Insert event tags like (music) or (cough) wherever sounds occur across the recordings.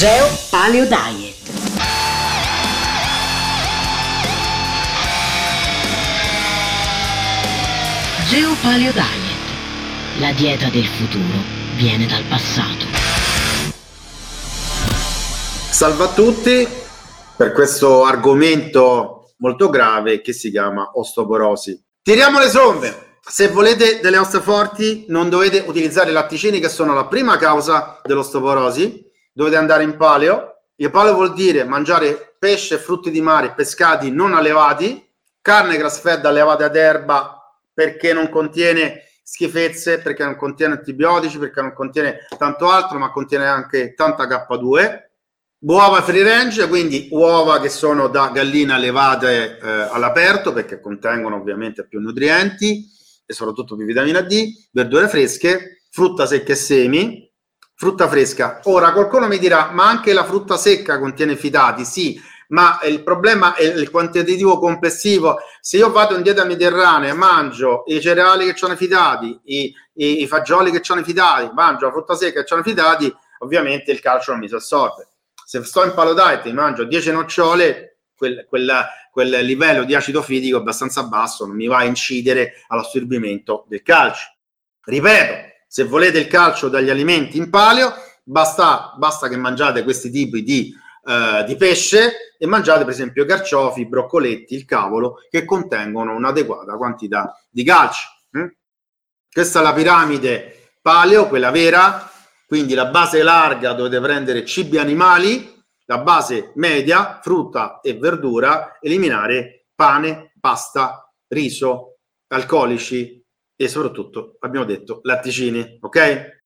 Geo Paleo Diet. Geo Paleo Diet. La dieta del futuro viene dal passato. Salve a tutti per questo argomento molto grave che si chiama osteoporosi. Tiriamo le somme. Se volete delle ossa forti non dovete utilizzare i latticini che sono la prima causa dell'osteoporosi, dovete andare in paleo. Il paleo vuol dire mangiare pesce, frutti di mare, pescati non allevati, carne grass fed allevata ad erba perché non contiene schifezze, perché non contiene antibiotici, perché non contiene tanto altro, ma contiene anche tanta K2. Uova free range, quindi uova che sono da gallina allevate eh, all'aperto perché contengono ovviamente più nutrienti e soprattutto più vitamina D, verdure fresche, frutta secca e semi, frutta fresca. Ora qualcuno mi dirà, ma anche la frutta secca contiene fitati? Sì, ma il problema è il quantitativo complessivo. Se io vado in dieta mediterranea e mangio i cereali che hanno i fitati, i, i, i fagioli che hanno i fitati, mangio la frutta secca che hanno i fitati, ovviamente il calcio non mi si assorbe. Se sto in palo diet e mangio 10 nocciole, quel, quel, quel, livello di acido fitico è abbastanza basso, non mi va a incidere all'assorbimento del calcio. Ripeto, se volete il calcio dagli alimenti in paleo, basta, basta che mangiate questi tipi di, uh, di pesce e mangiate per esempio carciofi, broccoletti, il cavolo, che contengono un'adeguata quantità di calcio. Mm? Questa è la piramide paleo, quella vera, quindi la base larga dovete prendere cibi animali, la base media, frutta e verdura, eliminare pane, pasta, riso, alcolici, e soprattutto, abbiamo detto, latticini, ok?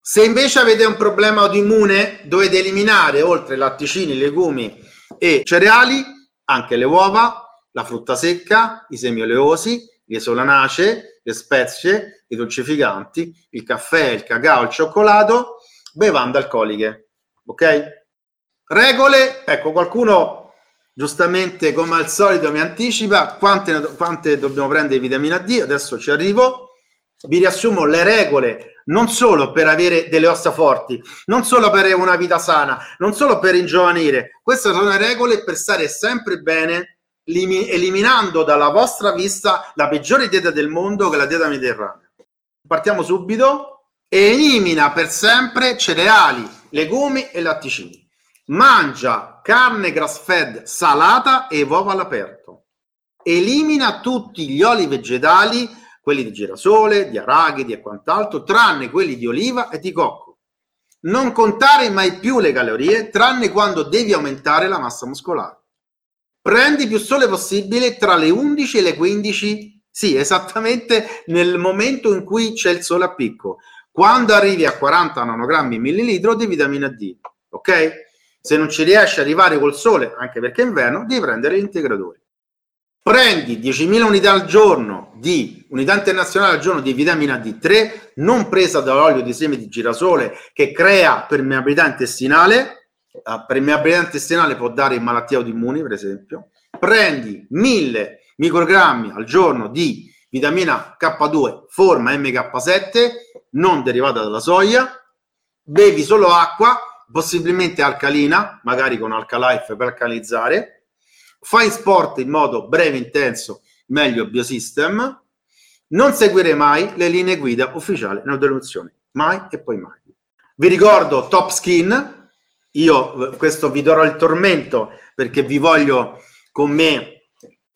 Se invece avete un problema autoimmune, dovete eliminare oltre latticini, legumi e cereali anche le uova, la frutta secca, i semi oleosi, le solanacee, le spezie, i dolcificanti, il caffè, il cacao, il cioccolato, bevande alcoliche, ok? Regole, ecco, qualcuno giustamente come al solito mi anticipa quante, quante dobbiamo prendere di vitamina D, adesso ci arrivo, vi riassumo le regole non solo per avere delle ossa forti, non solo per avere una vita sana, non solo per ingiovanire, queste sono le regole per stare sempre bene, eliminando dalla vostra vista la peggiore dieta del mondo che è la dieta mediterranea. Partiamo subito. Elimina per sempre cereali, legumi e latticini. Mangia carne grass fed salata e uova all'aperto. Elimina tutti gli oli vegetali, quelli di girasole, di arachidi e quant'altro, tranne quelli di oliva e di cocco. Non contare mai più le calorie, tranne quando devi aumentare la massa muscolare. Prendi più sole possibile tra le 11 e le 15, sì, esattamente nel momento in cui c'è il sole a picco. Quando arrivi a 40 nanogrammi millilitro di vitamina D, ok? Se non ci riesci ad arrivare col sole, anche perché è inverno, devi prendere gli integratori. Prendi 10.000 unità al giorno di unità internazionale al giorno di vitamina D3, non presa dall'olio di seme di girasole che crea permeabilità intestinale. La permeabilità intestinale può dare malattie autoimmuni, per esempio. Prendi 1000 microgrammi al giorno di vitamina K2 forma MK7, non derivata dalla soia. Bevi solo acqua, possibilmente alcalina, magari con Alcalife per alcalizzare. Fai sport in modo breve e intenso, meglio Biosystem. Non seguire mai le linee guida ufficiali nutrizione, mai e poi mai. Vi ricordo Top Skin, io questo vi darò il tormento perché vi voglio con me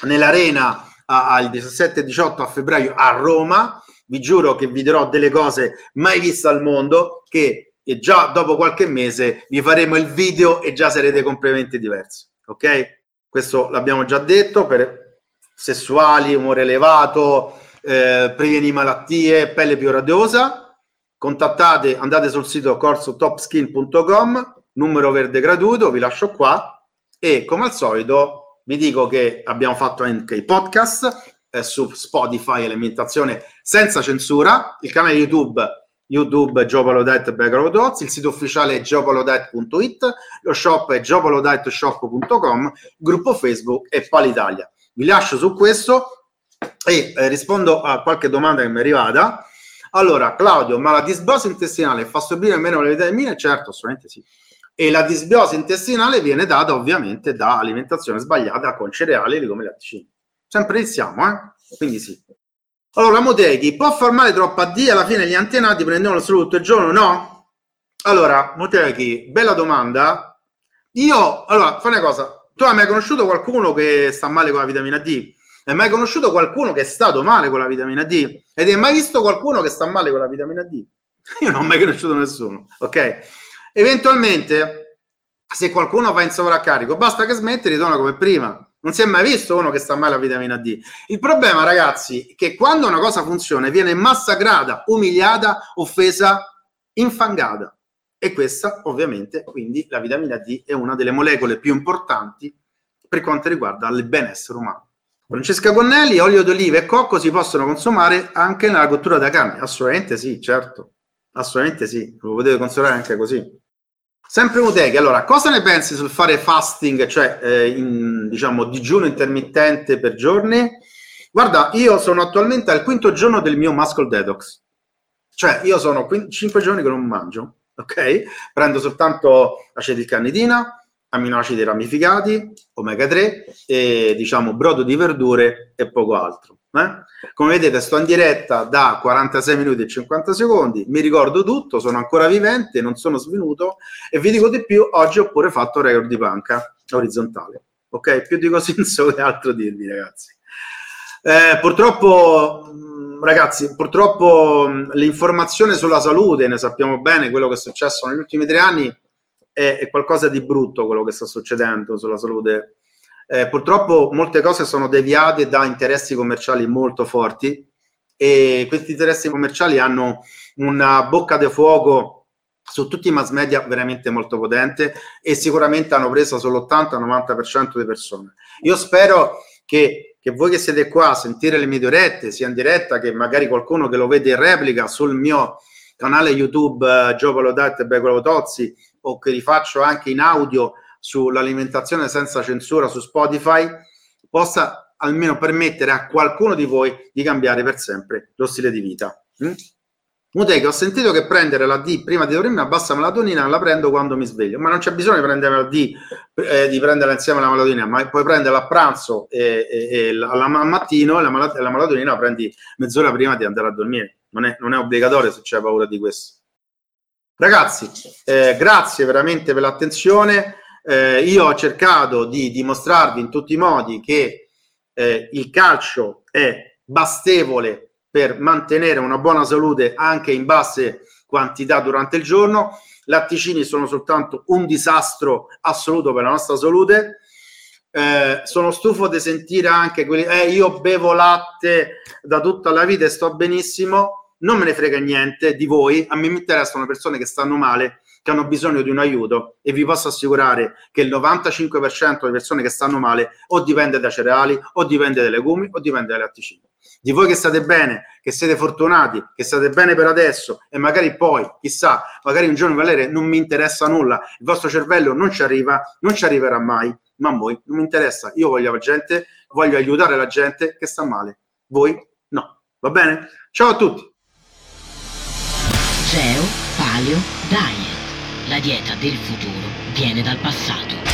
nell'arena al 17 e 18 a febbraio a Roma. Vi giuro che vi darò delle cose mai viste al mondo che già dopo qualche mese vi faremo il video e già sarete completamente diversi. Ok? Questo l'abbiamo già detto per sessuali, umore elevato, eh, previeni malattie, pelle più radiosa. Contattate, andate sul sito corsotopskin.com, numero verde gratuito, vi lascio qua e come al solito vi dico che abbiamo fatto anche i podcast eh, su Spotify alimentazione senza censura, il canale YouTube YouTube Geopalodet Background il sito ufficiale è geopalodet.it, lo shop è geopalodetshop.com, gruppo Facebook e Palitalia. Vi lascio su questo e eh, rispondo a qualche domanda che mi è arrivata. Allora, Claudio, ma la disbiosi intestinale fa sorbire meno le vitamine? Certo, assolutamente sì. e la disbiosi intestinale viene data ovviamente da alimentazione sbagliata con cereali come latticini. Sempre iniziamo, eh? Quindi sì. Allora, Motechi, può far male troppo a D? Alla fine gli antenati prendevano solo tutto il giorno? No? Allora, Motechi, bella domanda. Io, allora, fai una cosa. Tu hai mai conosciuto qualcuno che sta male con la vitamina D? Hai mai conosciuto qualcuno che è stato male con la vitamina D? Ed hai mai visto qualcuno che sta male con la vitamina D? (laughs) Io non ho mai conosciuto nessuno, ok? Eventualmente, se qualcuno va in sovraccarico, basta che smette e ritorna come prima. Non si è mai visto uno che sta male a vitamina D. Il problema, ragazzi, è che quando una cosa funziona viene massacrata, umiliata, offesa, infangata. E questa, ovviamente, quindi la vitamina D è una delle molecole più importanti per quanto riguarda il benessere umano. Francesca Gonnelli, olio d'oliva e cocco si possono consumare anche nella cottura da carne? Assolutamente sì, certo. Assolutamente sì, lo potete considerare anche così. Sempre Muteghi, allora, cosa ne pensi sul fare fasting, cioè eh, in, diciamo digiuno intermittente per giorni? Guarda, io sono attualmente al quinto giorno del mio muscle detox, cioè io sono qu- cinque giorni che non mangio, ok? Prendo soltanto acetilcarnitina, aminoacidi ramificati, omega 3 e diciamo brodo di verdure e poco altro. Eh? Come vedete sto in diretta da 46 minuti e 50 secondi, mi ricordo tutto, sono ancora vivente, non sono svenuto e vi dico di più, oggi ho pure fatto record di panca orizzontale. Ok, più di così (laughs) non so che altro dirvi ragazzi. Eh, purtroppo ragazzi, purtroppo l'informazione sulla salute, ne sappiamo bene quello che è successo negli ultimi tre anni, è, è qualcosa di brutto quello che sta succedendo sulla salute eh, purtroppo molte cose sono deviate da interessi commerciali molto forti e questi interessi commerciali hanno una bocca di fuoco su tutti i mass media veramente molto potente e sicuramente hanno preso sull'80-90% delle persone. Io spero che, che, voi che siete qua a sentire le mie dirette, sia in diretta che magari qualcuno che lo vede in replica sul mio canale YouTube uh, Gio Palodat e Becolo Tozzi o che rifaccio anche in audio sull'alimentazione senza censura su Spotify possa almeno permettere a qualcuno di voi di cambiare per sempre lo stile di vita. Mm? Muteche, ho sentito che prendere la D prima di dormire a bassa melatonina la prendo quando mi sveglio, ma non c'è bisogno di prendere la D, eh, di prenderla insieme alla melatonina, ma puoi prenderla a pranzo e, e, e al mattino e la, la, melatonina la prendi mezz'ora prima di andare a dormire. Non è, non è obbligatorio se c'è paura di questo. Ragazzi, eh, grazie veramente per l'attenzione eh, io ho cercato di dimostrarvi in tutti i modi che eh, il calcio è bastevole per mantenere una buona salute anche in basse quantità durante il giorno. Latticini sono soltanto un disastro assoluto per la nostra salute. Eh, sono stufo di sentire anche quelli, eh, io bevo latte da tutta la vita e sto benissimo. Non me ne frega niente di voi, a me mi interessano persone che stanno male che hanno bisogno di un aiuto e vi posso assicurare che il 95% delle persone che stanno male o dipende da cereali o dipende dai legumi o dipende dai latticini. Di voi che state bene, che siete fortunati, che state bene per adesso e magari poi, chissà, magari un giorno Valere non mi interessa nulla, il vostro cervello non ci arriva, non ci arriverà mai, ma a voi non mi interessa. Io voglio la gente, voglio aiutare la gente che sta male. Voi no. Va bene? Ciao a tutti. Geo Paleo Diet la dieta del futuro viene dal passato.